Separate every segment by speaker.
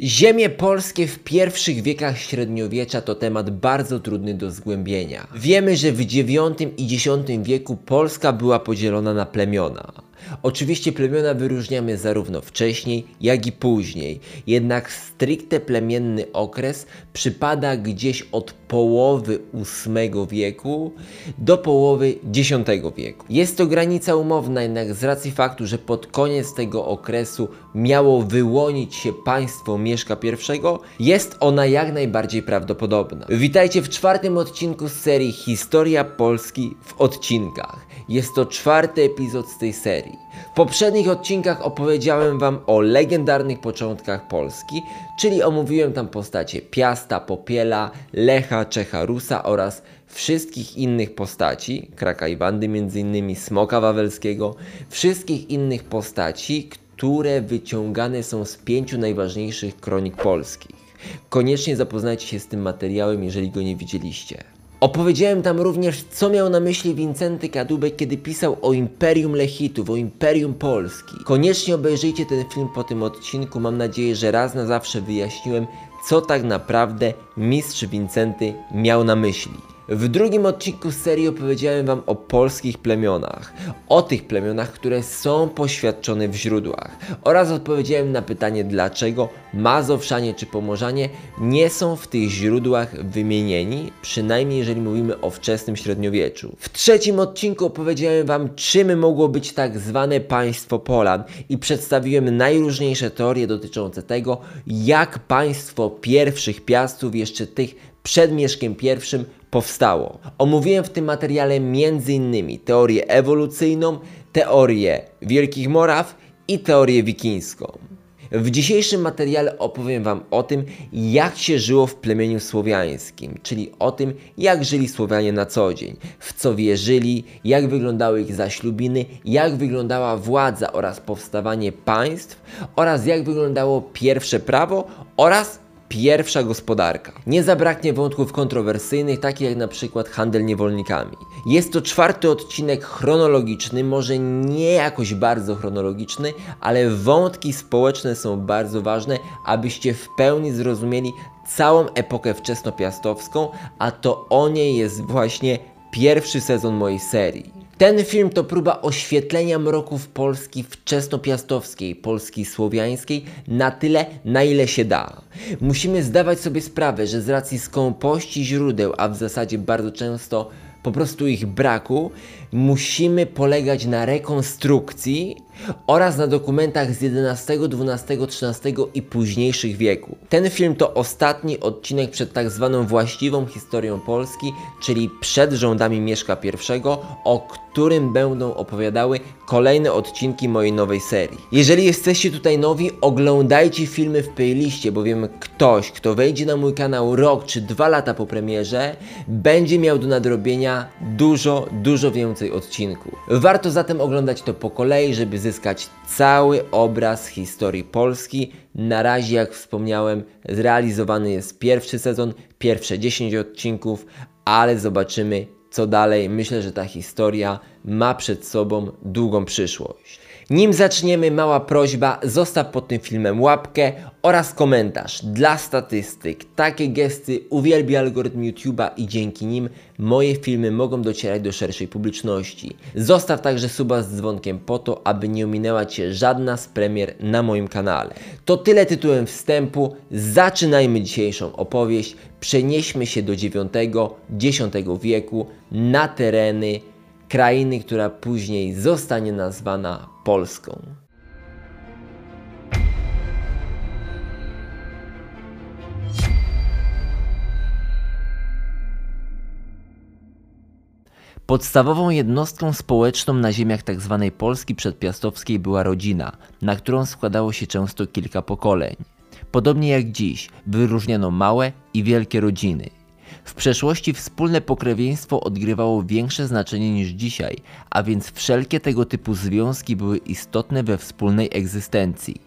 Speaker 1: Ziemie polskie w pierwszych wiekach średniowiecza to temat bardzo trudny do zgłębienia. Wiemy, że w IX i X wieku Polska była podzielona na plemiona. Oczywiście plemiona wyróżniamy zarówno wcześniej, jak i później, jednak stricte plemienny okres przypada gdzieś od połowy VIII wieku do połowy X wieku. Jest to granica umowna, jednak z racji faktu, że pod koniec tego okresu miało wyłonić się państwo Mieszka I, jest ona jak najbardziej prawdopodobna. Witajcie w czwartym odcinku z serii Historia Polski w odcinkach. Jest to czwarty epizod z tej serii. W poprzednich odcinkach opowiedziałem Wam o legendarnych początkach Polski, czyli omówiłem tam postacie Piasta, Popiela, Lecha, Czecha, Rusa oraz wszystkich innych postaci, Kraka i Wandy m.in. Smoka Wawelskiego, wszystkich innych postaci, które wyciągane są z pięciu najważniejszych kronik polskich. Koniecznie zapoznajcie się z tym materiałem, jeżeli go nie widzieliście. Opowiedziałem tam również, co miał na myśli Wincenty Kadubek, kiedy pisał o Imperium Lechitów, o Imperium Polski. Koniecznie obejrzyjcie ten film po tym odcinku. Mam nadzieję, że raz na zawsze wyjaśniłem, co tak naprawdę mistrz Wincenty miał na myśli. W drugim odcinku serii opowiedziałem Wam o polskich plemionach, o tych plemionach, które są poświadczone w źródłach oraz odpowiedziałem na pytanie dlaczego Mazowszanie czy Pomorzanie nie są w tych źródłach wymienieni, przynajmniej jeżeli mówimy o wczesnym średniowieczu. W trzecim odcinku opowiedziałem Wam czym mogło być tak zwane państwo Polan i przedstawiłem najróżniejsze teorie dotyczące tego, jak państwo pierwszych piastów, jeszcze tych przed Mieszkiem I powstało. Omówiłem w tym materiale m.in. teorię ewolucyjną, teorię Wielkich Moraw i teorię wikińską. W dzisiejszym materiale opowiem Wam o tym, jak się żyło w plemieniu słowiańskim, czyli o tym, jak żyli Słowianie na co dzień, w co wierzyli, jak wyglądały ich zaślubiny, jak wyglądała władza oraz powstawanie państw, oraz jak wyglądało pierwsze prawo oraz pierwsza gospodarka. Nie zabraknie wątków kontrowersyjnych, takich jak na przykład handel niewolnikami. Jest to czwarty odcinek chronologiczny, może nie jakoś bardzo chronologiczny, ale wątki społeczne są bardzo ważne, abyście w pełni zrozumieli całą epokę wczesnopiastowską, a to o niej jest właśnie pierwszy sezon mojej serii. Ten film to próba oświetlenia mroków Polski wczesnopiastowskiej, Polski słowiańskiej na tyle, na ile się da. Musimy zdawać sobie sprawę, że z racji skąpości źródeł, a w zasadzie bardzo często po prostu ich braku, musimy polegać na rekonstrukcji oraz na dokumentach z XI, XII, XIII i późniejszych wieku. Ten film to ostatni odcinek przed tak zwaną właściwą historią Polski, czyli przed rządami Mieszka I, o którym będą opowiadały kolejne odcinki mojej nowej serii. Jeżeli jesteście tutaj nowi, oglądajcie filmy w playliście, bowiem ktoś, kto wejdzie na mój kanał rok czy dwa lata po premierze, będzie miał do nadrobienia dużo, dużo więcej odcinków. Warto zatem oglądać to po kolei, żeby zyskać cały obraz historii Polski. Na razie, jak wspomniałem, zrealizowany jest pierwszy sezon, pierwsze 10 odcinków, ale zobaczymy co dalej. Myślę, że ta historia ma przed sobą długą przyszłość. Nim zaczniemy, mała prośba, zostaw pod tym filmem łapkę oraz komentarz. Dla statystyk takie gesty uwielbia algorytm YouTube'a i dzięki nim moje filmy mogą docierać do szerszej publiczności. Zostaw także suba z dzwonkiem po to, aby nie ominęła Cię żadna z premier na moim kanale. To tyle tytułem wstępu. Zaczynajmy dzisiejszą opowieść. Przenieśmy się do IX-X wieku na tereny krainy, która później zostanie nazwana Polską. Podstawową jednostką społeczną na ziemiach tzw. Tak Polski przedpiastowskiej była rodzina, na którą składało się często kilka pokoleń. Podobnie jak dziś, wyróżniano małe i wielkie rodziny. W przeszłości wspólne pokrewieństwo odgrywało większe znaczenie niż dzisiaj, a więc wszelkie tego typu związki były istotne we wspólnej egzystencji.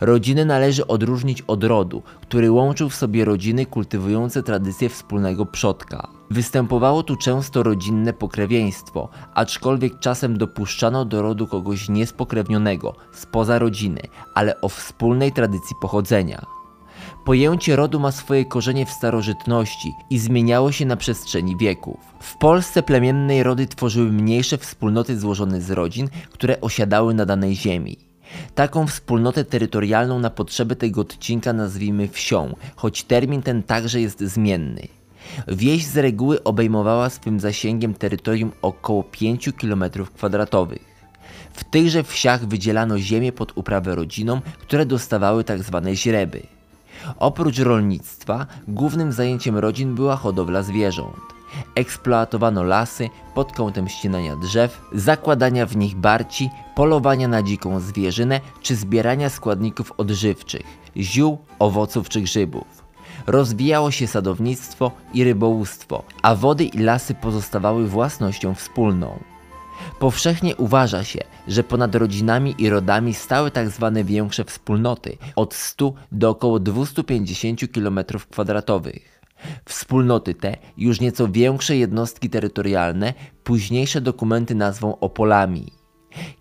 Speaker 1: Rodzinę należy odróżnić od rodu, który łączył w sobie rodziny kultywujące tradycję wspólnego przodka. Występowało tu często rodzinne pokrewieństwo, aczkolwiek czasem dopuszczano do rodu kogoś niespokrewnionego, spoza rodziny, ale o wspólnej tradycji pochodzenia. Pojęcie rodu ma swoje korzenie w starożytności i zmieniało się na przestrzeni wieków. W Polsce plemiennej rody tworzyły mniejsze wspólnoty złożone z rodzin, które osiadały na danej ziemi. Taką wspólnotę terytorialną na potrzeby tego odcinka nazwijmy wsią, choć termin ten także jest zmienny. Wieś z reguły obejmowała swym zasięgiem terytorium około 5 km2. W tychże wsiach wydzielano ziemię pod uprawę rodzinom, które dostawały tzw. Tak źreby. Oprócz rolnictwa, głównym zajęciem rodzin była hodowla zwierząt. Eksploatowano lasy pod kątem ścinania drzew, zakładania w nich barci, polowania na dziką zwierzynę czy zbierania składników odżywczych, ziół, owoców czy grzybów. Rozwijało się sadownictwo i rybołówstwo, a wody i lasy pozostawały własnością wspólną. Powszechnie uważa się, że ponad rodzinami i rodami stały. Tak większe wspólnoty od 100 do około 250 km2. Wspólnoty te, już nieco większe jednostki terytorialne, późniejsze dokumenty nazwą opolami.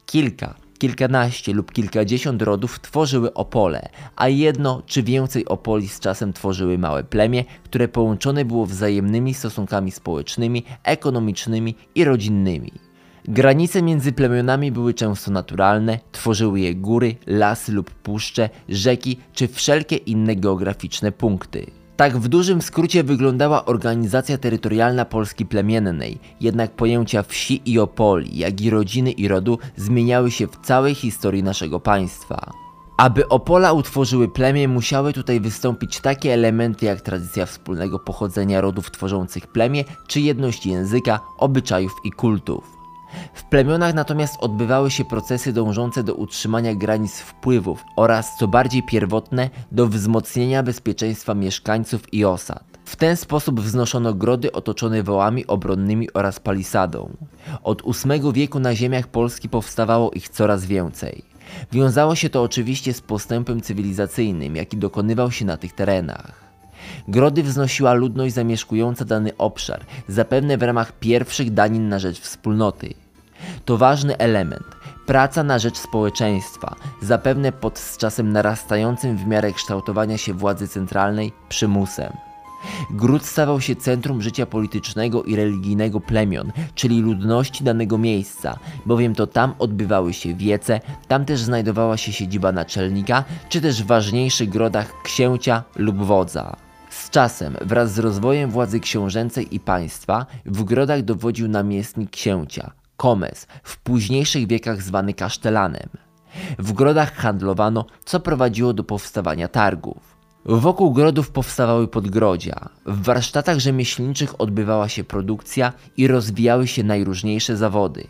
Speaker 1: Kilka, kilkanaście lub kilkadziesiąt rodów tworzyły opole, a jedno czy więcej opoli z czasem tworzyły małe plemię, które połączone było wzajemnymi stosunkami społecznymi, ekonomicznymi i rodzinnymi. Granice między plemionami były często naturalne, tworzyły je góry, lasy lub puszcze, rzeki czy wszelkie inne geograficzne punkty. Tak w dużym skrócie wyglądała organizacja terytorialna Polski plemiennej, jednak pojęcia wsi i opoli, jak i rodziny i rodu zmieniały się w całej historii naszego państwa. Aby Opola utworzyły plemię, musiały tutaj wystąpić takie elementy jak tradycja wspólnego pochodzenia rodów tworzących plemię, czy jedność języka, obyczajów i kultów. W plemionach natomiast odbywały się procesy dążące do utrzymania granic wpływów oraz, co bardziej pierwotne, do wzmocnienia bezpieczeństwa mieszkańców i osad. W ten sposób wznoszono grody otoczone wołami obronnymi oraz palisadą. Od VIII wieku na ziemiach Polski powstawało ich coraz więcej. Wiązało się to oczywiście z postępem cywilizacyjnym, jaki dokonywał się na tych terenach. Grody wznosiła ludność zamieszkująca dany obszar, zapewne w ramach pierwszych danin na rzecz wspólnoty. To ważny element. Praca na rzecz społeczeństwa, zapewne pod z czasem narastającym w miarę kształtowania się władzy centralnej przymusem. Gród stawał się centrum życia politycznego i religijnego plemion, czyli ludności danego miejsca, bowiem to tam odbywały się wiece, tam też znajdowała się siedziba naczelnika, czy też w ważniejszych grodach księcia lub wodza. Z czasem, wraz z rozwojem władzy książęcej i państwa, w grodach dowodził namiestnik księcia, komes, w późniejszych wiekach zwany kasztelanem. W grodach handlowano, co prowadziło do powstawania targów. Wokół grodów powstawały podgrodzia. W warsztatach rzemieślniczych odbywała się produkcja i rozwijały się najróżniejsze zawody.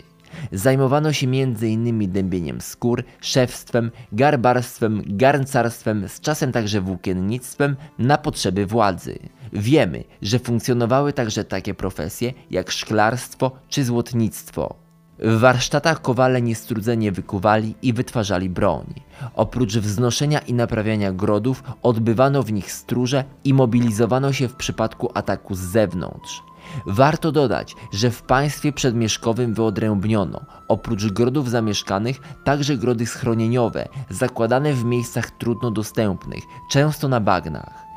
Speaker 1: Zajmowano się m.in. dębieniem skór, szewstwem, garbarstwem, garncarstwem, z czasem także włókiennictwem na potrzeby władzy. Wiemy, że funkcjonowały także takie profesje jak szklarstwo czy złotnictwo. W warsztatach kowale niestrudzenie wykuwali i wytwarzali broń. Oprócz wznoszenia i naprawiania grodów, odbywano w nich stróże i mobilizowano się w przypadku ataku z zewnątrz. Warto dodać, że w państwie przedmieszkowym wyodrębniono, oprócz grodów zamieszkanych, także grody schronieniowe, zakładane w miejscach trudno dostępnych, często na bagnach.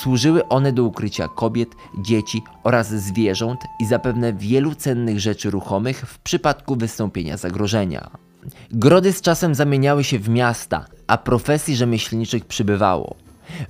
Speaker 1: Służyły one do ukrycia kobiet, dzieci oraz zwierząt i zapewne wielu cennych rzeczy ruchomych w przypadku wystąpienia zagrożenia. Grody z czasem zamieniały się w miasta, a profesji rzemieślniczych przybywało.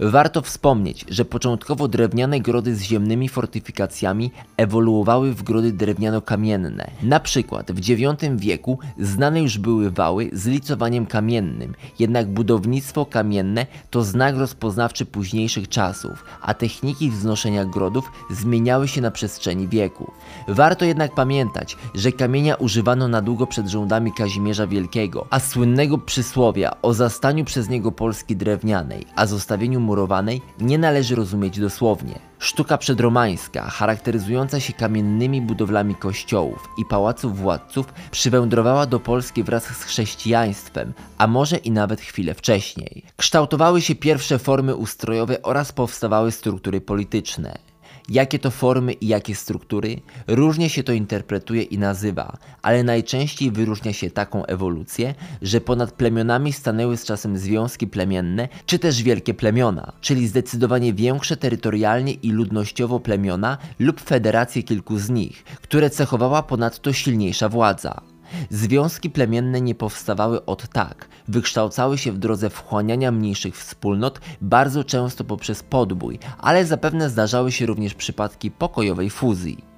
Speaker 1: Warto wspomnieć, że początkowo drewniane grody z ziemnymi fortyfikacjami ewoluowały w grody drewniano-kamienne. Na przykład w IX wieku znane już były wały z licowaniem kamiennym, jednak budownictwo kamienne to znak rozpoznawczy późniejszych czasów, a techniki wznoszenia grodów zmieniały się na przestrzeni wieków. Warto jednak pamiętać, że kamienia używano na długo przed rządami Kazimierza Wielkiego, a słynnego przysłowia o zastaniu przez niego Polski drewnianej, a zostawieniu murowanej nie należy rozumieć dosłownie. Sztuka przedromańska, charakteryzująca się kamiennymi budowlami kościołów i pałaców władców, przywędrowała do Polski wraz z chrześcijaństwem, a może i nawet chwilę wcześniej. Kształtowały się pierwsze formy ustrojowe oraz powstawały struktury polityczne. Jakie to formy i jakie struktury? Różnie się to interpretuje i nazywa, ale najczęściej wyróżnia się taką ewolucję, że ponad plemionami stanęły z czasem związki plemienne, czy też wielkie plemiona, czyli zdecydowanie większe terytorialnie i ludnościowo plemiona lub federacje kilku z nich, które cechowała ponadto silniejsza władza. Związki plemienne nie powstawały od tak, wykształcały się w drodze wchłaniania mniejszych wspólnot, bardzo często poprzez podbój, ale zapewne zdarzały się również przypadki pokojowej fuzji.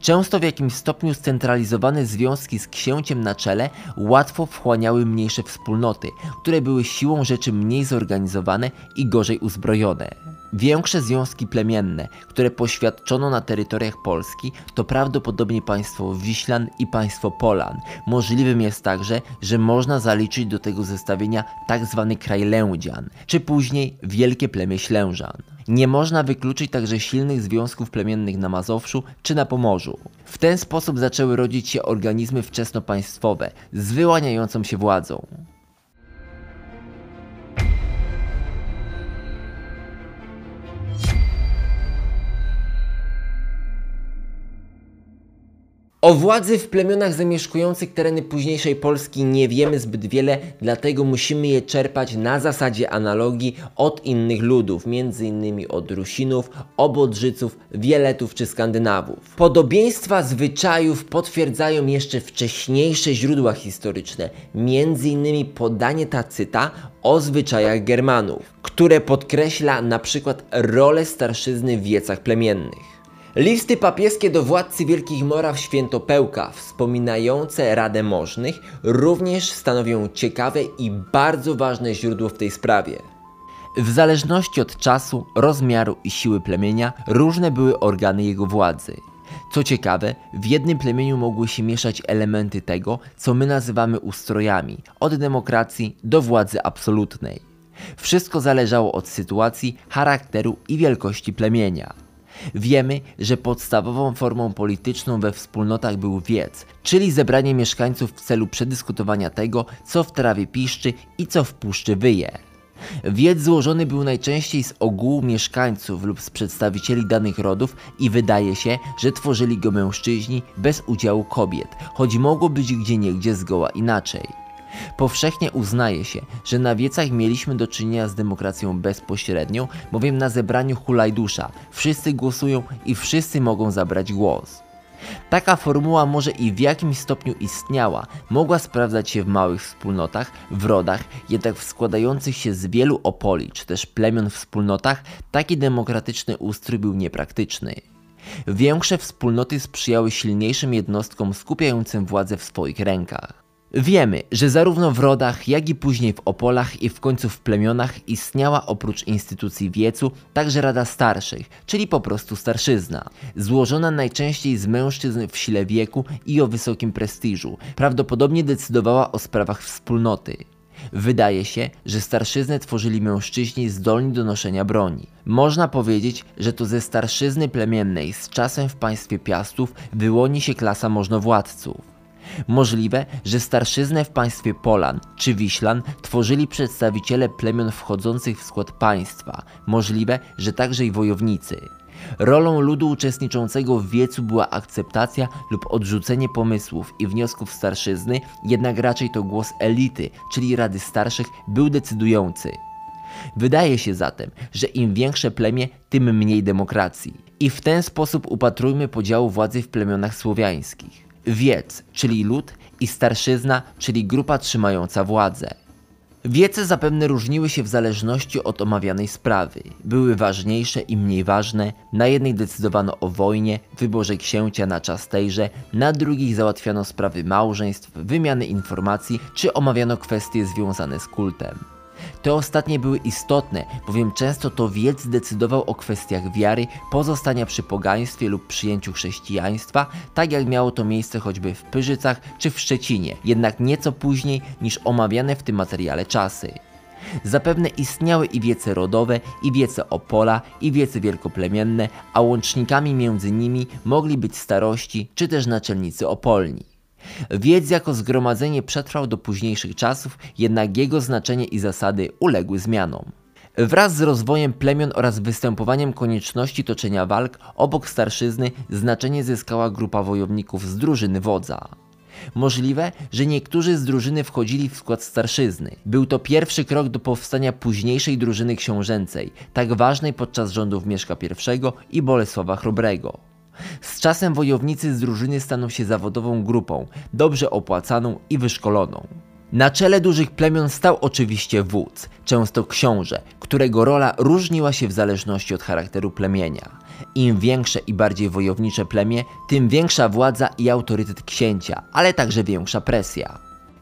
Speaker 1: Często w jakimś stopniu scentralizowane związki z księciem na czele łatwo wchłaniały mniejsze wspólnoty, które były siłą rzeczy mniej zorganizowane i gorzej uzbrojone. Większe związki plemienne, które poświadczono na terytoriach Polski, to prawdopodobnie państwo Wiślan i państwo Polan. Możliwym jest także, że można zaliczyć do tego zestawienia tzw. Tak kraj Lędzian, czy później wielkie plemię Ślężan. Nie można wykluczyć także silnych związków plemiennych na Mazowszu czy na Pomorzu. W ten sposób zaczęły rodzić się organizmy wczesnopaństwowe z wyłaniającą się władzą. O władzy w plemionach zamieszkujących tereny późniejszej Polski nie wiemy zbyt wiele, dlatego musimy je czerpać na zasadzie analogii od innych ludów, m.in. od Rusinów, Obodrzyców, Wieletów czy Skandynawów. Podobieństwa zwyczajów potwierdzają jeszcze wcześniejsze źródła historyczne, m.in. podanie Tacyta o zwyczajach Germanów, które podkreśla na przykład rolę starszyzny w wiecach plemiennych. Listy papieskie do władcy Wielkich Moraw Świętopełka, wspominające Radę Możnych, również stanowią ciekawe i bardzo ważne źródło w tej sprawie. W zależności od czasu, rozmiaru i siły plemienia, różne były organy jego władzy. Co ciekawe, w jednym plemieniu mogły się mieszać elementy tego, co my nazywamy ustrojami, od demokracji do władzy absolutnej. Wszystko zależało od sytuacji, charakteru i wielkości plemienia. Wiemy, że podstawową formą polityczną we wspólnotach był wiec, czyli zebranie mieszkańców w celu przedyskutowania tego, co w trawie piszczy i co w puszczy wyje. Wiec złożony był najczęściej z ogółu mieszkańców lub z przedstawicieli danych rodów i wydaje się, że tworzyli go mężczyźni bez udziału kobiet, choć mogło być gdzieniegdzie zgoła inaczej. Powszechnie uznaje się, że na wiecach mieliśmy do czynienia z demokracją bezpośrednią, bowiem na zebraniu hulajdusza wszyscy głosują i wszyscy mogą zabrać głos. Taka formuła może i w jakimś stopniu istniała, mogła sprawdzać się w małych wspólnotach, w rodach, jednak w składających się z wielu opoli czy też plemion wspólnotach taki demokratyczny ustrój był niepraktyczny. Większe wspólnoty sprzyjały silniejszym jednostkom skupiającym władzę w swoich rękach. Wiemy, że zarówno w rodach, jak i później w opolach i w końcu w plemionach istniała oprócz instytucji wiecu także Rada Starszych, czyli po prostu starszyzna, złożona najczęściej z mężczyzn w sile wieku i o wysokim prestiżu, prawdopodobnie decydowała o sprawach wspólnoty. Wydaje się, że starszyznę tworzyli mężczyźni zdolni do noszenia broni. Można powiedzieć, że to ze starszyzny plemiennej z czasem w państwie Piastów wyłoni się klasa możnowładców. Możliwe, że starszyznę w państwie Polan czy Wiślan tworzyli przedstawiciele plemion wchodzących w skład państwa, możliwe, że także i wojownicy. Rolą ludu uczestniczącego w wiecu była akceptacja lub odrzucenie pomysłów i wniosków starszyzny, jednak raczej to głos elity, czyli Rady Starszych, był decydujący. Wydaje się zatem, że im większe plemię, tym mniej demokracji. I w ten sposób upatrujmy podziału władzy w plemionach słowiańskich wiec, czyli lud, i starszyzna, czyli grupa trzymająca władzę. Wiece zapewne różniły się w zależności od omawianej sprawy. Były ważniejsze i mniej ważne, na jednej decydowano o wojnie, wyborze księcia na czas tejże, na drugich załatwiano sprawy małżeństw, wymiany informacji czy omawiano kwestie związane z kultem. Te ostatnie były istotne, bowiem często to wiec decydował o kwestiach wiary, pozostania przy pogaństwie lub przyjęciu chrześcijaństwa, tak jak miało to miejsce choćby w Pyrzycach czy w Szczecinie, jednak nieco później niż omawiane w tym materiale czasy. Zapewne istniały i wiece rodowe, i wiece Opola, i wiece wielkoplemienne, a łącznikami między nimi mogli być starości czy też naczelnicy opolni. Wiedz jako zgromadzenie przetrwał do późniejszych czasów, jednak jego znaczenie i zasady uległy zmianom. Wraz z rozwojem plemion oraz występowaniem konieczności toczenia walk obok starszyzny znaczenie zyskała grupa wojowników z drużyny wodza. Możliwe, że niektórzy z drużyny wchodzili w skład starszyzny. Był to pierwszy krok do powstania późniejszej drużyny książęcej, tak ważnej podczas rządów Mieszka I i Bolesława Chrobrego. Z czasem wojownicy z drużyny staną się zawodową grupą, dobrze opłacaną i wyszkoloną. Na czele dużych plemion stał oczywiście wódz, często książę, którego rola różniła się w zależności od charakteru plemienia. Im większe i bardziej wojownicze plemię, tym większa władza i autorytet księcia, ale także większa presja.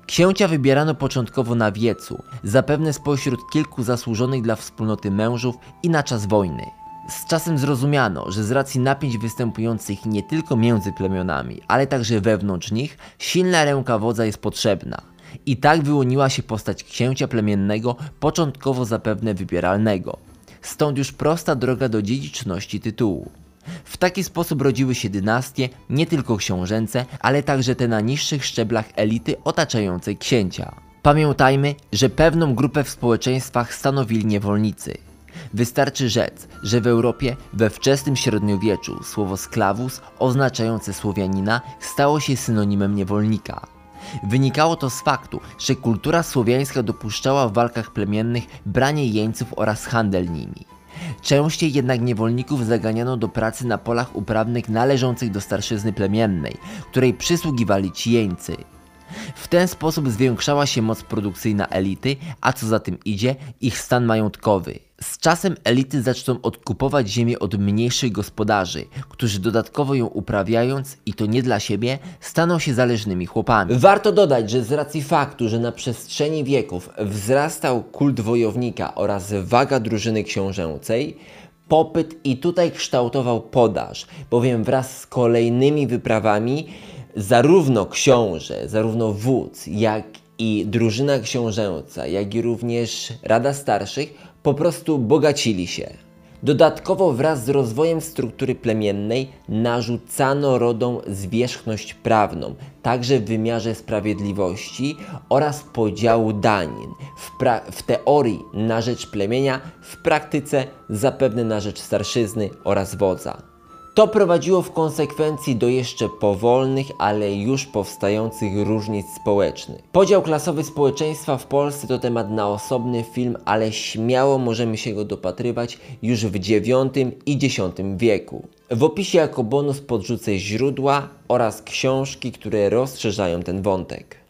Speaker 1: Księcia wybierano początkowo na wiecu, zapewne spośród kilku zasłużonych dla wspólnoty mężów i na czas wojny. Z czasem zrozumiano, że z racji napięć występujących nie tylko między plemionami, ale także wewnątrz nich, silna ręka wodza jest potrzebna. I tak wyłoniła się postać księcia plemiennego, początkowo zapewne wybieralnego. Stąd już prosta droga do dziedziczności tytułu. W taki sposób rodziły się dynastie, nie tylko książęce, ale także te na niższych szczeblach elity otaczającej księcia. Pamiętajmy, że pewną grupę w społeczeństwach stanowili niewolnicy. Wystarczy rzec, że w Europie we wczesnym średniowieczu słowo sklawus oznaczające Słowianina stało się synonimem niewolnika. Wynikało to z faktu, że kultura słowiańska dopuszczała w walkach plemiennych branie jeńców oraz handel nimi. Częściej jednak niewolników zaganiano do pracy na polach uprawnych należących do starszyzny plemiennej, której przysługiwali ci jeńcy. W ten sposób zwiększała się moc produkcyjna elity, a co za tym idzie, ich stan majątkowy. Z czasem elity zaczną odkupować ziemię od mniejszych gospodarzy, którzy dodatkowo ją uprawiając, i to nie dla siebie, staną się zależnymi chłopami. Warto dodać, że z racji faktu, że na przestrzeni wieków wzrastał kult wojownika oraz waga drużyny książęcej, popyt i tutaj kształtował podaż, bowiem wraz z kolejnymi wyprawami zarówno książę, zarówno wódz, jak i drużyna książęca, jak i również Rada Starszych po prostu bogacili się. Dodatkowo wraz z rozwojem struktury plemiennej narzucano rodom zwierzchność prawną, także w wymiarze sprawiedliwości oraz podziału danin. W, w, teorii na rzecz plemienia, w praktyce zapewne na rzecz starszyzny oraz wodza. To prowadziło w konsekwencji do jeszcze powolnych, ale już powstających różnic społecznych. Podział klasowy społeczeństwa w Polsce to temat na osobny film, ale śmiało możemy się go dopatrywać już w IX i X wieku. W opisie jako bonus podrzucę źródła oraz książki, które rozszerzają ten wątek.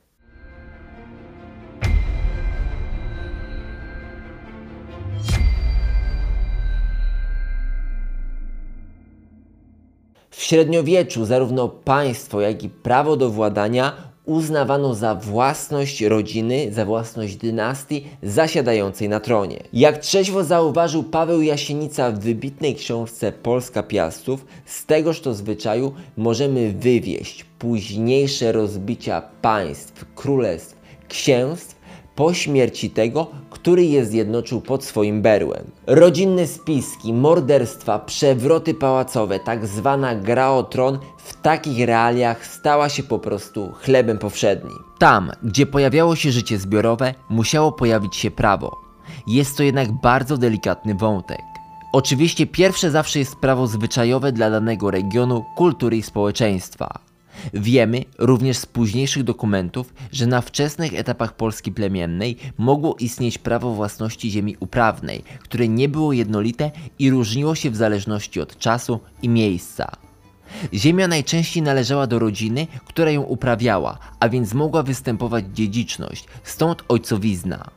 Speaker 1: W średniowieczu zarówno państwo, jak i prawo do władania uznawano za własność rodziny, za własność dynastii zasiadającej na tronie. Jak trzeźwo zauważył Paweł Jasienica w wybitnej książce Polska Piastów, z tegoż to zwyczaju możemy wywieść późniejsze rozbicia państw, królestw, księstw po śmierci tego, który je zjednoczył pod swoim berłem. Rodzinne spiski, morderstwa, przewroty pałacowe, tak zwana gra o tron w takich realiach stała się po prostu chlebem powszednim. Tam, gdzie pojawiało się życie zbiorowe, musiało pojawić się prawo. Jest to jednak bardzo delikatny wątek. Oczywiście pierwsze zawsze jest prawo zwyczajowe dla danego regionu, kultury i społeczeństwa. Wiemy również z późniejszych dokumentów, że na wczesnych etapach Polski plemiennej mogło istnieć prawo własności ziemi uprawnej, które nie było jednolite i różniło się w zależności od czasu i miejsca. Ziemia najczęściej należała do rodziny, która ją uprawiała, a więc mogła występować dziedziczność, stąd ojcowizna.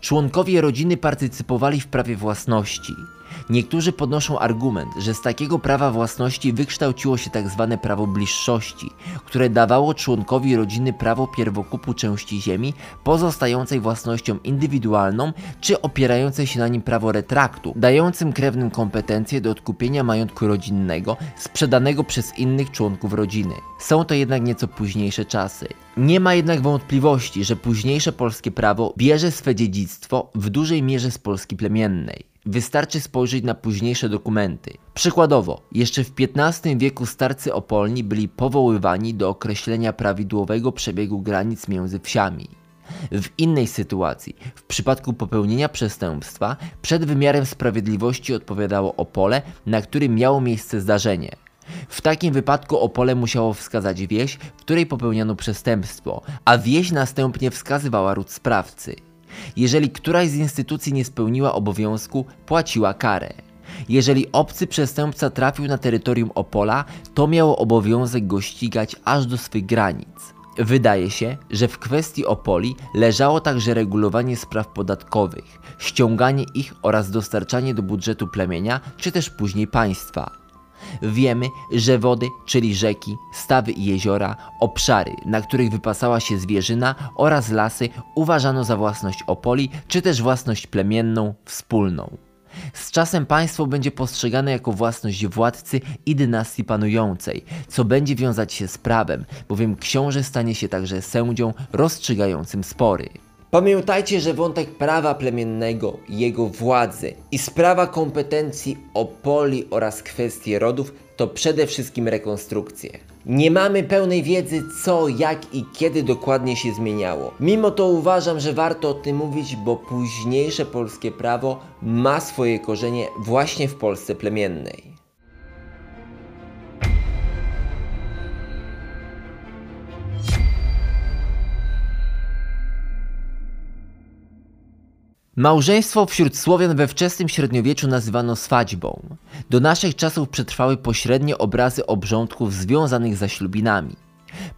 Speaker 1: Członkowie rodziny partycypowali w prawie własności. Niektórzy podnoszą argument, że z takiego prawa własności wykształciło się tzw. Tak prawo bliższości, które dawało członkowi rodziny prawo pierwokupu części ziemi pozostającej własnością indywidualną, czy opierającej się na nim prawo retraktu, dającym krewnym kompetencje do odkupienia majątku rodzinnego sprzedanego przez innych członków rodziny. Są to jednak nieco późniejsze czasy. Nie ma jednak wątpliwości, że późniejsze polskie prawo bierze swe dziedzictwo w dużej mierze z Polski plemiennej. Wystarczy spojrzeć na późniejsze dokumenty. Przykładowo, jeszcze w XV wieku starcy opolni byli powoływani do określenia prawidłowego przebiegu granic między wsiami. W innej sytuacji, w przypadku popełnienia przestępstwa, przed wymiarem sprawiedliwości odpowiadało Opole, na którym miało miejsce zdarzenie. W takim wypadku Opole musiało wskazać wieś, w której popełniano przestępstwo, a wieś następnie wskazywała ród sprawcy. Jeżeli któraś z instytucji nie spełniła obowiązku, płaciła karę. Jeżeli obcy przestępca trafił na terytorium Opola, to miało obowiązek go ścigać aż do swych granic. Wydaje się, że w kwestii Opoli leżało także regulowanie spraw podatkowych, ściąganie ich oraz dostarczanie do budżetu plemienia, czy też później państwa. Wiemy, że wody, czyli rzeki, stawy i jeziora, obszary, na których wypasała się zwierzyna oraz lasy uważano za własność Opoli, czy też własność plemienną, wspólną. Z czasem państwo będzie postrzegane jako własność władcy i dynastii panującej, co będzie wiązać się z prawem, bowiem książę stanie się także sędzią rozstrzygającym spory. Pamiętajcie, że wątek prawa plemiennego, jego władzy i sprawa kompetencji Opoli oraz kwestie rodów to przede wszystkim rekonstrukcje. Nie mamy pełnej wiedzy co, jak i kiedy dokładnie się zmieniało. Mimo to uważam, że warto o tym mówić, bo późniejsze polskie prawo ma swoje korzenie właśnie w Polsce plemiennej. Małżeństwo wśród Słowian we wczesnym średniowieczu nazywano swadźbą. Do naszych czasów przetrwały pośrednie obrazy obrządków związanych ze ślubinami.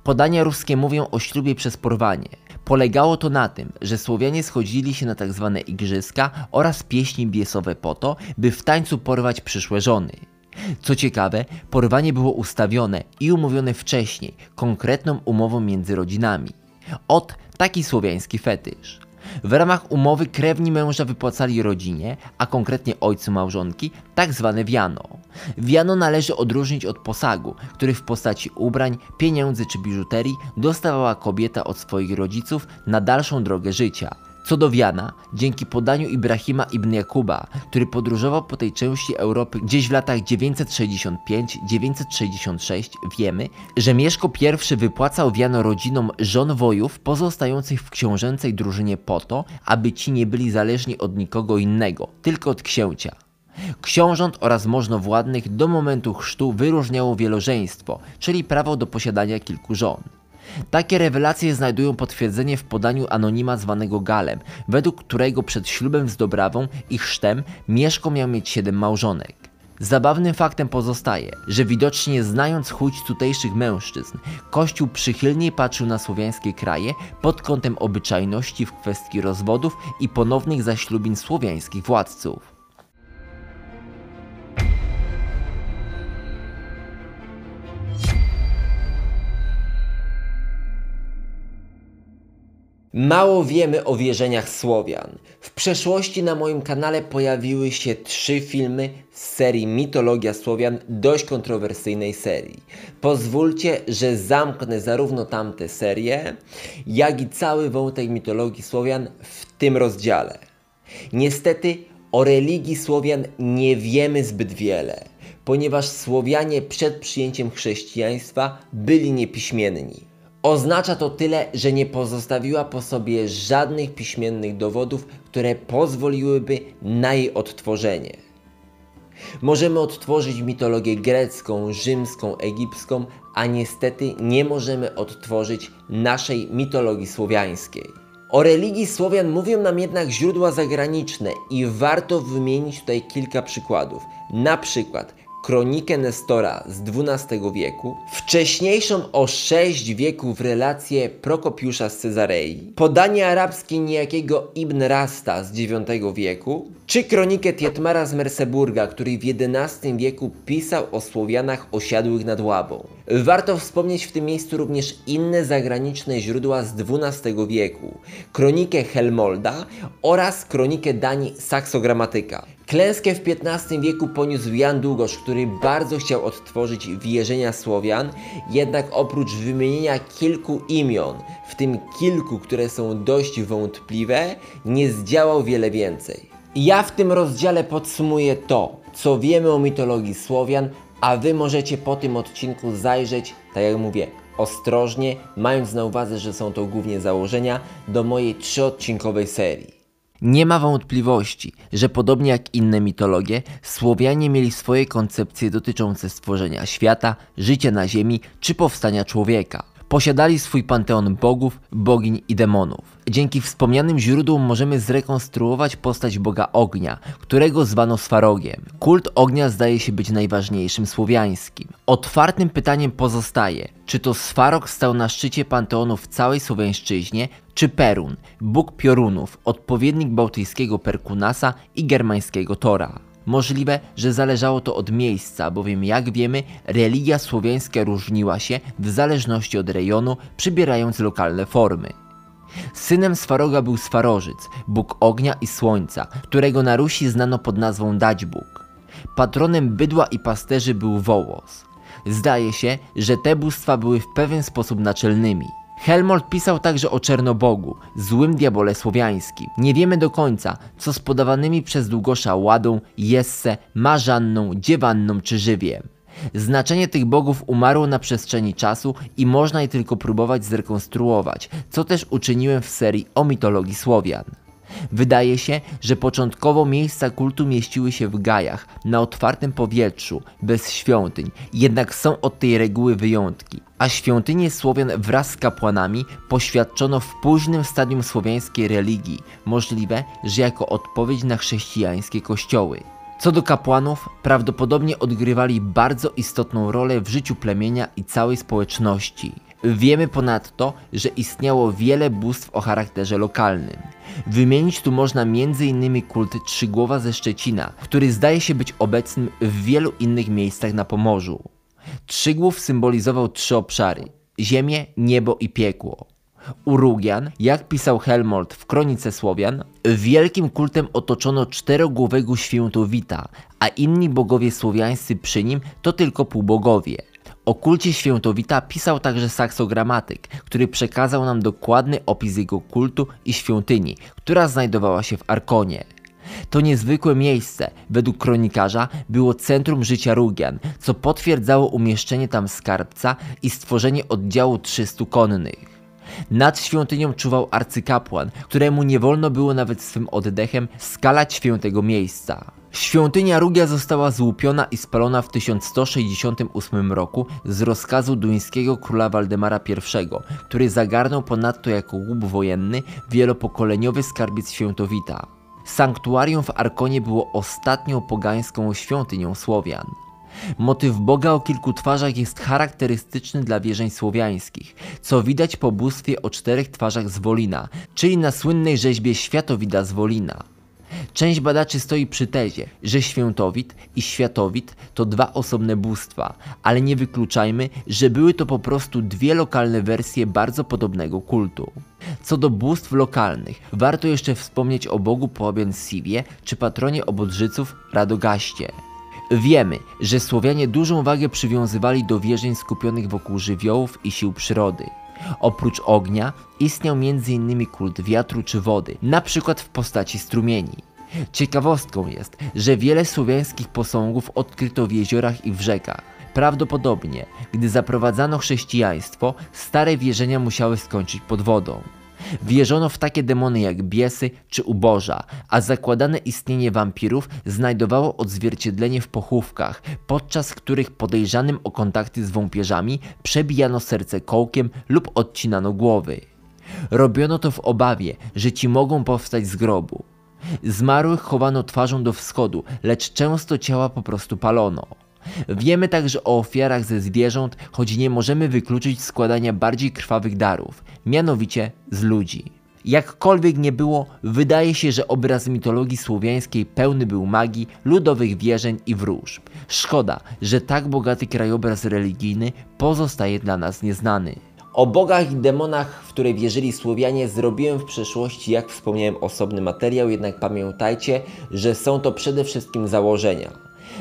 Speaker 1: Podania ruskie mówią o ślubie przez porwanie. Polegało to na tym, że Słowianie schodzili się na tzw. Tak igrzyska oraz pieśni biesowe po to, by w tańcu porwać przyszłe żony. Co ciekawe, porwanie było ustawione i umówione wcześniej, konkretną umową między rodzinami. Ot taki słowiański fetysz. W ramach umowy krewni męża wypłacali rodzinie, a konkretnie ojcu małżonki, tak zwane wiano. Wiano należy odróżnić od posagu, który w postaci ubrań, pieniędzy czy biżuterii dostawała kobieta od swoich rodziców na dalszą drogę życia. Co do Wiana, dzięki podaniu Ibrahima ibn Jakuba, który podróżował po tej części Europy gdzieś w latach 965-966, wiemy, że Mieszko I wypłacał Wiano rodzinom żon wojów pozostających w książęcej drużynie po to, aby ci nie byli zależni od nikogo innego, tylko od księcia. Książąt oraz możnowładnych do momentu chrztu wyróżniało wielożeństwo, czyli prawo do posiadania kilku żon. Takie rewelacje znajdują potwierdzenie w podaniu anonima zwanego Galem, według którego przed ślubem z Dobrawą i chrztem Mieszko miał mieć siedem małżonek. Zabawnym faktem pozostaje, że widocznie znając chuć tutejszych mężczyzn, Kościół przychylniej patrzył na słowiańskie kraje pod kątem obyczajności w kwestii rozwodów i ponownych zaślubin słowiańskich władców. Mało wiemy o wierzeniach Słowian. W przeszłości na moim kanale pojawiły się trzy filmy z serii Mitologia Słowian, dość kontrowersyjnej serii. Pozwólcie, że zamknę zarówno tamte serie, jak i cały wątek mitologii Słowian w tym rozdziale. Niestety o religii Słowian nie wiemy zbyt wiele, ponieważ Słowianie przed przyjęciem chrześcijaństwa byli niepiśmienni. Oznacza to tyle, że nie pozostawiła po sobie żadnych piśmiennych dowodów, które pozwoliłyby na jej odtworzenie. Możemy odtworzyć mitologię grecką, rzymską, egipską, a niestety nie możemy odtworzyć naszej mitologii słowiańskiej. O religii Słowian mówią nam jednak źródła zagraniczne i warto wymienić tutaj kilka przykładów. Na przykład kronikę Nestora z XII wieku, wcześniejszą o sześć wieków relację Prokopiusza z Cezarei, podanie arabskie niejakiego Ibn Rasta z IX wieku, czy kronikę Tietmara z Merseburga, który w XI wieku pisał o Słowianach osiadłych nad Łabą. Warto wspomnieć w tym miejscu również inne zagraniczne źródła z XII wieku, kronikę Helmolda oraz kronikę Danii Saksogramatyka. Klęskę w XV wieku poniósł Jan Długosz, który bardzo chciał odtworzyć wierzenia Słowian, jednak oprócz wymienienia kilku imion, w tym kilku, które są dość wątpliwe, nie zdziałał wiele więcej. Ja w tym rozdziale podsumuję to, co wiemy o mitologii Słowian, a Wy możecie po tym odcinku zajrzeć, tak jak mówię, ostrożnie, mając na uwadze, że są to głównie założenia do mojej trzyodcinkowej serii. Nie ma wątpliwości, że podobnie jak inne mitologie, Słowianie mieli swoje koncepcje dotyczące stworzenia świata, życia na ziemi czy powstania człowieka. Posiadali swój panteon bogów, bogiń i demonów. Dzięki wspomnianym źródłom możemy zrekonstruować postać boga ognia, którego zwano Swarogiem. Kult ognia zdaje się być najważniejszym słowiańskim. Otwartym pytaniem pozostaje, czy to Swarog stał na szczycie panteonu w całej Słowiańszczyźnie, czy Perun, bóg piorunów, odpowiednik bałtyckiego Perkunasa i germańskiego Tora. Możliwe, że zależało to od miejsca, bowiem jak wiemy, religia słowiańska różniła się w zależności od rejonu, przybierając lokalne formy. Synem Swaroga był Swarożyc, bóg ognia i słońca, którego na Rusi znano pod nazwą Daćbóg. Patronem bydła i pasterzy był Wołos. Zdaje się, że te bóstwa były w pewien sposób naczelnymi. Helmold pisał także o Czernobogu, złym diabole słowiańskim. Nie wiemy do końca, co z podawanymi przez Długosza Ładą, Jesse, Marzanną, Dziewanną czy Żywiem. Znaczenie tych bogów umarło na przestrzeni czasu i można je tylko próbować zrekonstruować, co też uczyniłem w serii o mitologii Słowian. Wydaje się, że początkowo miejsca kultu mieściły się w gajach, na otwartym powietrzu, bez świątyń, jednak są od tej reguły wyjątki, a świątynie Słowian wraz z kapłanami poświadczono w późnym stadium słowiańskiej religii, możliwe, że jako odpowiedź na chrześcijańskie kościoły. Co do kapłanów, prawdopodobnie odgrywali bardzo istotną rolę w życiu plemienia i całej społeczności. Wiemy ponadto, że istniało wiele bóstw o charakterze lokalnym. Wymienić tu można m.in. kult Trzygłowa ze Szczecina, który zdaje się być obecnym w wielu innych miejscach na Pomorzu. Trzygłów symbolizował trzy obszary: ziemię, niebo i piekło. Urugian, jak pisał Helmold w Kronice Słowian, wielkim kultem otoczono czterogłowego świętowita, a inni bogowie słowiańscy przy nim to tylko półbogowie. O kulcie świętowita pisał także saksogramatyk, który przekazał nam dokładny opis jego kultu i świątyni, która znajdowała się w Arkonie. To niezwykłe miejsce, według kronikarza, było centrum życia Rugian, co potwierdzało umieszczenie tam skarbca i stworzenie oddziału 300 konnych. Nad świątynią czuwał arcykapłan, któremu nie wolno było nawet swym oddechem skalać świętego miejsca. Świątynia Rugia została złupiona i spalona w 1168 roku z rozkazu duńskiego króla Waldemara I, który zagarnął ponadto jako łup wojenny wielopokoleniowy skarbiec Świętowita. Sanktuarium w Arkonie było ostatnią pogańską świątynią Słowian. Motyw Boga o kilku twarzach jest charakterystyczny dla wierzeń słowiańskich, co widać po bóstwie o czterech twarzach z Wolina, czyli na słynnej rzeźbie Światowida z Wolina. Część badaczy stoi przy tezie, że Świętowit i Światowit to dwa osobne bóstwa, ale nie wykluczajmy, że były to po prostu dwie lokalne wersje bardzo podobnego kultu. Co do bóstw lokalnych, warto jeszcze wspomnieć o bogu Połabian Siwie czy patronie obodrzyców Radogaście. Wiemy, że Słowianie dużą wagę przywiązywali do wierzeń skupionych wokół żywiołów i sił przyrody. Oprócz ognia istniał m.in. kult wiatru czy wody, na przykład w postaci strumieni. Ciekawostką jest, że wiele słowiańskich posągów odkryto w jeziorach i w rzekach. Prawdopodobnie, gdy zaprowadzano chrześcijaństwo, stare wierzenia musiały skończyć pod wodą. Wierzono w takie demony jak biesy czy uboża, a zakładane istnienie wampirów znajdowało odzwierciedlenie w pochówkach, podczas których podejrzanym o kontakty z wąpierzami przebijano serce kołkiem lub odcinano głowy. Robiono to w obawie, że ci mogą powstać z grobu. Zmarłych chowano twarzą do wschodu, lecz często ciała po prostu palono. Wiemy także o ofiarach ze zwierząt, choć nie możemy wykluczyć składania bardziej krwawych darów, mianowicie z ludzi. Jakkolwiek nie było, wydaje się, że obraz mitologii słowiańskiej pełny był magii, ludowych wierzeń i wróżb. Szkoda, że tak bogaty krajobraz religijny pozostaje dla nas nieznany. O bogach i demonach, w które wierzyli Słowianie, zrobiłem w przeszłości, jak wspomniałem, osobny materiał, jednak pamiętajcie, że są to przede wszystkim założenia.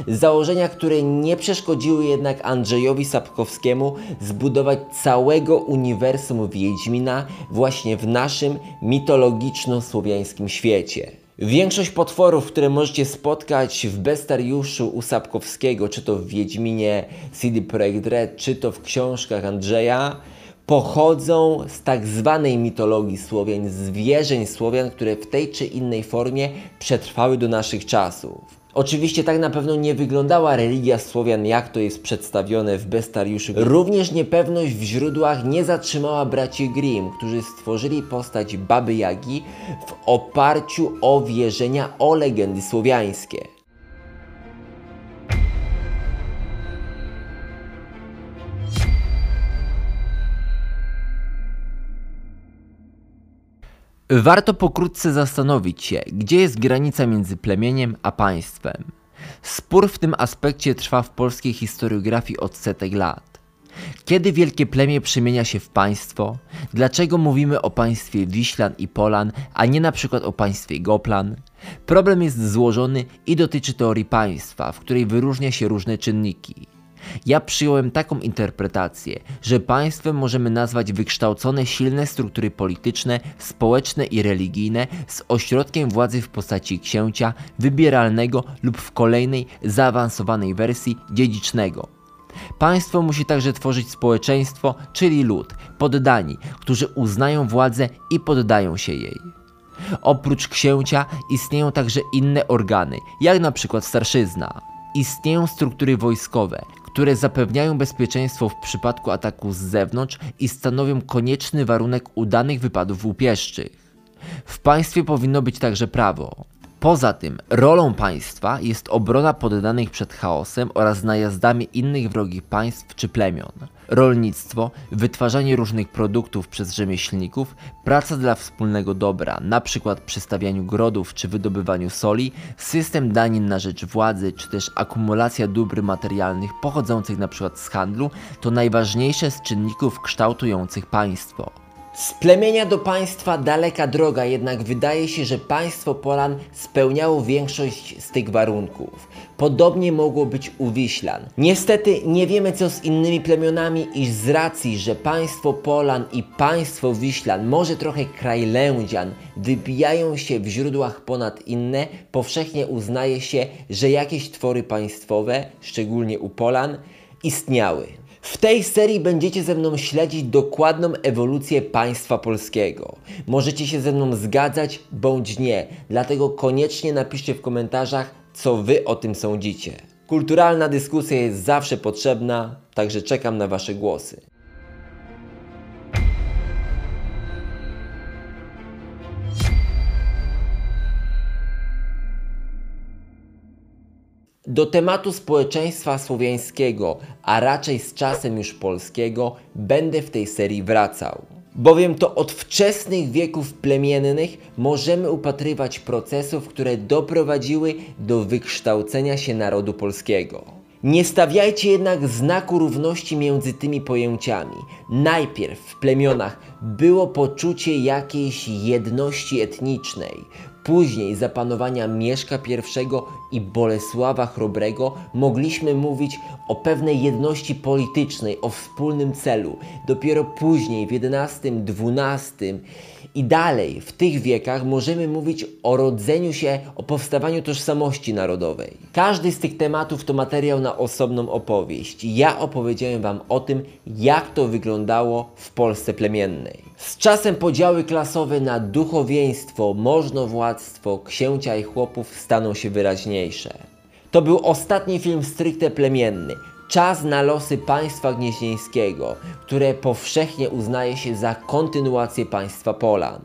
Speaker 1: Założenia, które nie przeszkodziły jednak Andrzejowi Sapkowskiemu zbudować całego uniwersum Wiedźmina właśnie w naszym mitologiczno-słowiańskim świecie. Większość potworów, które możecie spotkać w Bestariuszu u Sapkowskiego, czy to w Wiedźminie CD Projekt Red, czy to w książkach Andrzeja, pochodzą z tak zwanej mitologii Słowian, z wierzeń Słowian, które w tej czy innej formie przetrwały do naszych czasów. Oczywiście tak na pewno nie wyglądała religia Słowian, jak to jest przedstawione w Bestariuszu. Również niepewność w źródłach nie zatrzymała braci Grimm, którzy stworzyli postać Baby Jagi w oparciu o wierzenia o legendy słowiańskie. Warto pokrótce zastanowić się, gdzie jest granica między plemieniem a państwem. Spór w tym aspekcie trwa w polskiej historiografii od setek lat. Kiedy wielkie plemię przemienia się w państwo? Dlaczego mówimy o państwie Wiślan i Polan, a nie na przykład o państwie Goplan? Problem jest złożony i dotyczy teorii państwa, w której wyróżnia się różne czynniki. Ja przyjąłem taką interpretację, że państwem możemy nazwać wykształcone silne struktury polityczne, społeczne i religijne z ośrodkiem władzy w postaci księcia, wybieralnego lub w kolejnej, zaawansowanej wersji dziedzicznego. Państwo musi także tworzyć społeczeństwo, czyli lud, poddani, którzy uznają władzę i poddają się jej. Oprócz księcia istnieją także inne organy, jak na przykład starszyzna. Istnieją struktury wojskowe, które zapewniają bezpieczeństwo w przypadku ataku z zewnątrz i stanowią konieczny warunek udanych wypadów łupieszczych. W państwie powinno być także prawo. Poza tym, rolą państwa jest obrona poddanych przed chaosem oraz najazdami innych wrogich państw czy plemion. Rolnictwo, wytwarzanie różnych produktów przez rzemieślników, praca dla wspólnego dobra, np. przy stawianiu grodów czy wydobywaniu soli, system danin na rzecz władzy, czy też akumulacja dóbr materialnych pochodzących np. z handlu, to najważniejsze z czynników kształtujących państwo. Z plemienia do państwa daleka droga, jednak wydaje się, że państwo Polan spełniało większość z tych warunków. Podobnie mogło być u Wiślan. Niestety nie wiemy co z innymi plemionami i z racji, że państwo Polan i państwo Wiślan, może trochę kraj Lędzian, wybijają się w źródłach ponad inne, powszechnie uznaje się, że jakieś twory państwowe, szczególnie u Polan, istniały. W tej serii będziecie ze mną śledzić dokładną ewolucję państwa polskiego. Możecie się ze mną zgadzać bądź nie, dlatego koniecznie napiszcie w komentarzach, co wy o tym sądzicie. Kulturalna dyskusja jest zawsze potrzebna, także czekam na wasze głosy. Do tematu społeczeństwa słowiańskiego, a raczej z czasem już polskiego, będę w tej serii wracał. Bowiem to od wczesnych wieków plemiennych możemy upatrywać procesów, które doprowadziły do wykształcenia się narodu polskiego. Nie stawiajcie jednak znaku równości między tymi pojęciami. Najpierw w plemionach było poczucie jakiejś jedności etnicznej, Później za panowania Mieszka I i Bolesława Chrobrego mogliśmy mówić o pewnej jedności politycznej, o wspólnym celu. Dopiero później w XI-XII i dalej w tych wiekach możemy mówić o rodzeniu się, o powstawaniu tożsamości narodowej. Każdy z tych tematów to materiał na osobną opowieść. Ja opowiedziałem Wam o tym, jak to wyglądało w Polsce plemiennej. Z czasem podziały klasowe na duchowieństwo, możnowładztwo, księcia i chłopów staną się wyraźniejsze. To był ostatni film stricte plemienny. Czas na losy państwa gnieźnieńskiego, które powszechnie uznaje się za kontynuację państwa Polan.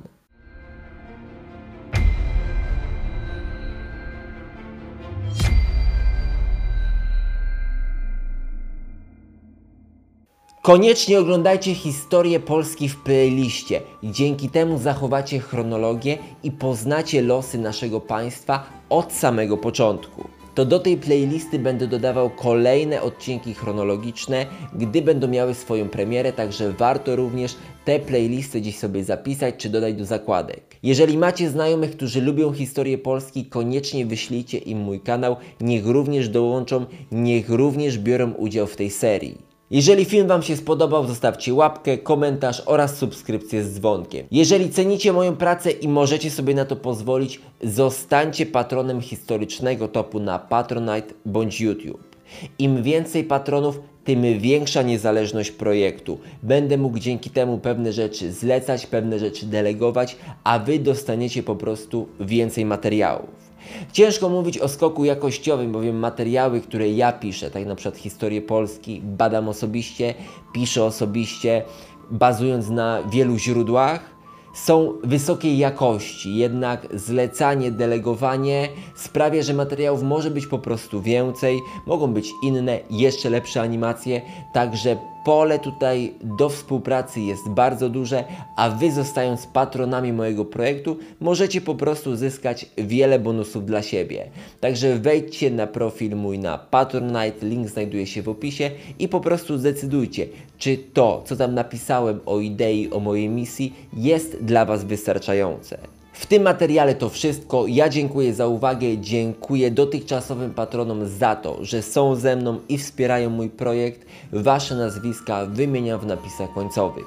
Speaker 1: Koniecznie oglądajcie historię Polski w playliście. Dzięki temu zachowacie chronologię i poznacie losy naszego państwa od samego początku to do tej playlisty będę dodawał kolejne odcinki chronologiczne, gdy będą miały swoją premierę, także warto również te playlisty gdzieś sobie zapisać czy dodać do zakładek. Jeżeli macie znajomych, którzy lubią historię Polski, koniecznie wyślijcie im mój kanał, niech również dołączą, niech również biorą udział w tej serii. Jeżeli film Wam się spodobał, zostawcie łapkę, komentarz oraz subskrypcję z dzwonkiem. Jeżeli cenicie moją pracę i możecie sobie na to pozwolić, zostańcie patronem historycznego topu na Patronite bądź YouTube. Im więcej patronów, tym większa niezależność projektu. Będę mógł dzięki temu pewne rzeczy zlecać, pewne rzeczy delegować, a Wy dostaniecie po prostu więcej materiałów. Ciężko mówić o skoku jakościowym, bowiem materiały, które ja piszę, tak na przykład historię Polski, badam osobiście, piszę osobiście, bazując na wielu źródłach, są wysokiej jakości, jednak zlecanie, delegowanie sprawia, że materiałów może być po prostu więcej, mogą być inne, jeszcze lepsze animacje, także pole tutaj do współpracy jest bardzo duże, a Wy zostając patronami mojego projektu możecie po prostu zyskać wiele bonusów dla siebie. Także wejdźcie na profil mój na Patronite, link znajduje się w opisie i po prostu zdecydujcie, czy to, co tam napisałem o idei, o mojej misji jest dla Was wystarczające. W tym materiale to wszystko. Ja dziękuję za uwagę, dziękuję dotychczasowym patronom za to, że są ze mną i wspierają mój projekt. Wasze nazwiska wymieniam w napisach końcowych.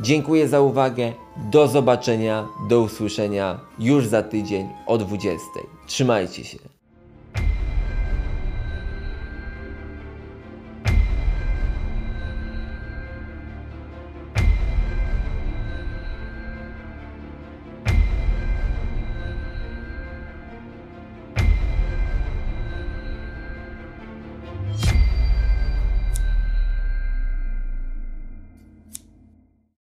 Speaker 1: Dziękuję za uwagę, do zobaczenia, do usłyszenia już za tydzień o 20. Trzymajcie się.